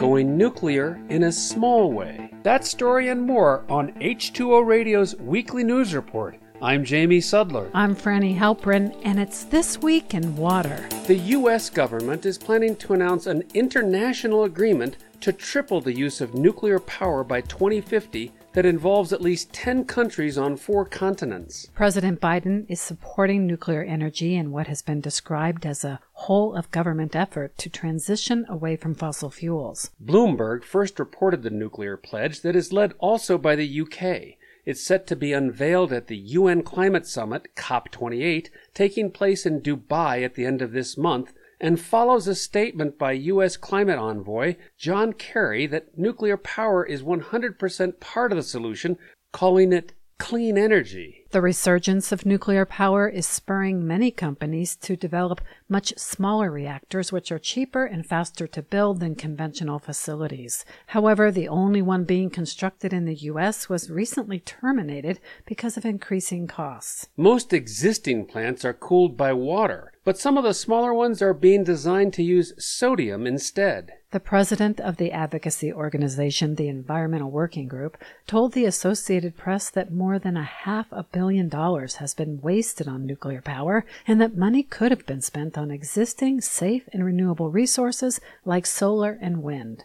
going nuclear in a small way. That story and more on H2O Radio's weekly news report. I'm Jamie Sudler. I'm Franny Halprin, and it's This Week in Water. The U.S. government is planning to announce an international agreement to triple the use of nuclear power by 2050 that involves at least 10 countries on four continents. President Biden is supporting nuclear energy in what has been described as a whole of government effort to transition away from fossil fuels. Bloomberg first reported the nuclear pledge that is led also by the UK. It's set to be unveiled at the UN Climate Summit, COP28, taking place in Dubai at the end of this month, and follows a statement by U.S. climate envoy John Kerry that nuclear power is 100% part of the solution, calling it clean energy. The resurgence of nuclear power is spurring many companies to develop much smaller reactors, which are cheaper and faster to build than conventional facilities. However, the only one being constructed in the U.S. was recently terminated because of increasing costs. Most existing plants are cooled by water, but some of the smaller ones are being designed to use sodium instead. The president of the advocacy organization, the Environmental Working Group, told the Associated Press that more than a half a billion dollars has been wasted on nuclear power and that money could have been spent on existing safe and renewable resources like solar and wind.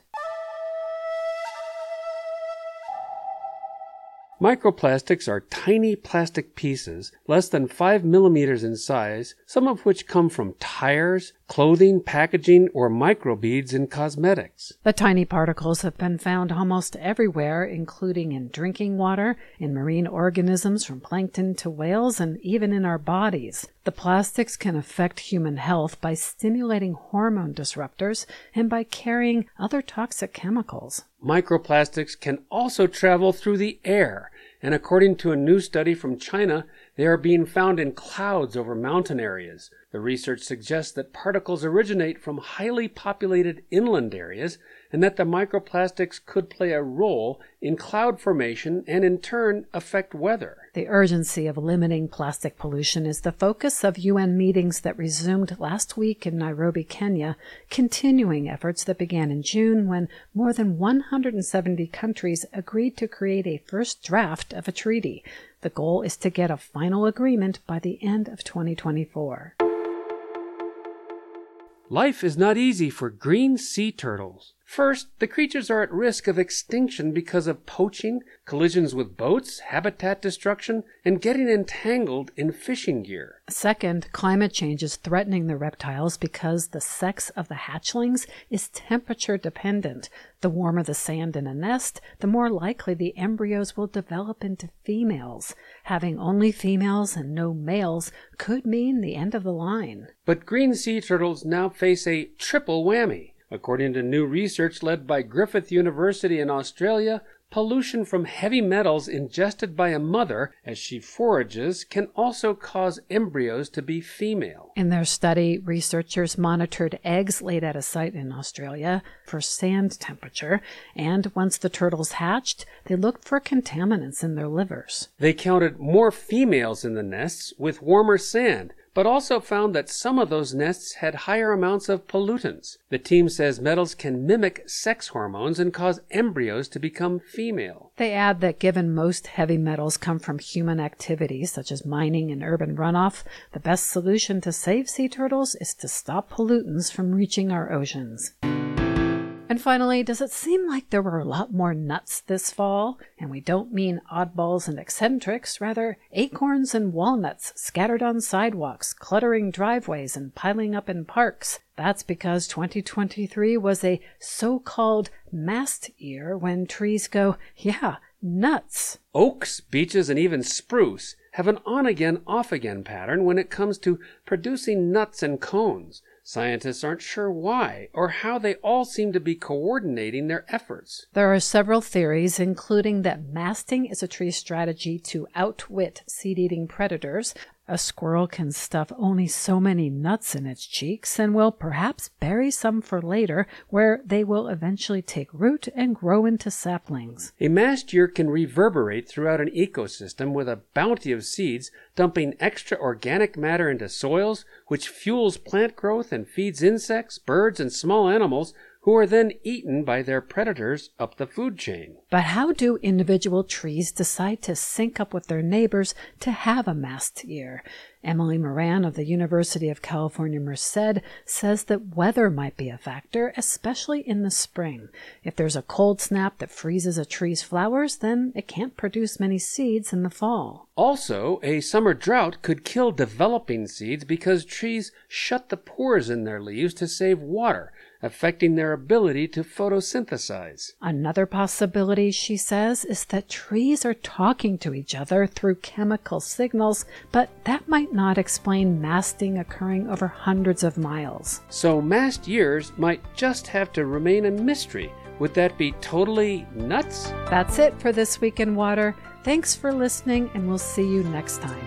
Microplastics are tiny plastic pieces, less than 5 millimeters in size, some of which come from tires, clothing, packaging, or microbeads in cosmetics. The tiny particles have been found almost everywhere, including in drinking water, in marine organisms from plankton to whales, and even in our bodies. The plastics can affect human health by stimulating hormone disruptors and by carrying other toxic chemicals. Microplastics can also travel through the air, and according to a new study from China, they are being found in clouds over mountain areas. The research suggests that particles originate from highly populated inland areas and that the microplastics could play a role in cloud formation and in turn affect weather. The urgency of limiting plastic pollution is the focus of UN meetings that resumed last week in Nairobi, Kenya, continuing efforts that began in June when more than 170 countries agreed to create a first draft of a treaty. The goal is to get a final agreement by the end of 2024. Life is not easy for green sea turtles. First, the creatures are at risk of extinction because of poaching, collisions with boats, habitat destruction, and getting entangled in fishing gear. Second, climate change is threatening the reptiles because the sex of the hatchlings is temperature dependent. The warmer the sand in a nest, the more likely the embryos will develop into females. Having only females and no males could mean the end of the line. But green sea turtles now face a triple whammy. According to new research led by Griffith University in Australia, pollution from heavy metals ingested by a mother as she forages can also cause embryos to be female. In their study, researchers monitored eggs laid at a site in Australia for sand temperature, and once the turtles hatched, they looked for contaminants in their livers. They counted more females in the nests with warmer sand, but also found that some of those nests had higher amounts of pollutants. The team says metals can mimic sex hormones and cause embryos to become female. They add that given most heavy metals come from human activities such as mining and urban runoff, the best solution to save sea turtles is to stop pollutants from reaching our oceans. And finally, does it seem like there were a lot more nuts this fall? And we don't mean oddballs and eccentrics, rather acorns and walnuts scattered on sidewalks, cluttering driveways, and piling up in parks. That's because 2023 was a so called mast year when trees go, yeah, nuts. Oaks, beeches, and even spruce have an on again, off again pattern when it comes to producing nuts and cones. Scientists aren't sure why or how they all seem to be coordinating their efforts. There are several theories, including that masting is a tree strategy to outwit seed eating predators, a squirrel can stuff only so many nuts in its cheeks and will perhaps bury some for later, where they will eventually take root and grow into saplings. A mast year can reverberate throughout an ecosystem with a bounty of seeds, dumping extra organic matter into soils, which fuels plant growth and feeds insects, birds, and small animals who are then eaten by their predators up the food chain. But how do individual trees decide to sync up with their neighbors to have a mast year? Emily Moran of the University of California, Merced says that weather might be a factor, especially in the spring. If there's a cold snap that freezes a tree's flowers, then it can't produce many seeds in the fall. Also, a summer drought could kill developing seeds because trees shut the pores in their leaves to save water, affecting their ability to photosynthesize. Another possibility, she says, is that trees are talking to each other through chemical signals, but that might not explain masting occurring over hundreds of miles. So, mast years might just have to remain a mystery. Would that be totally nuts? That's it for This Week in Water. Thanks for listening, and we'll see you next time.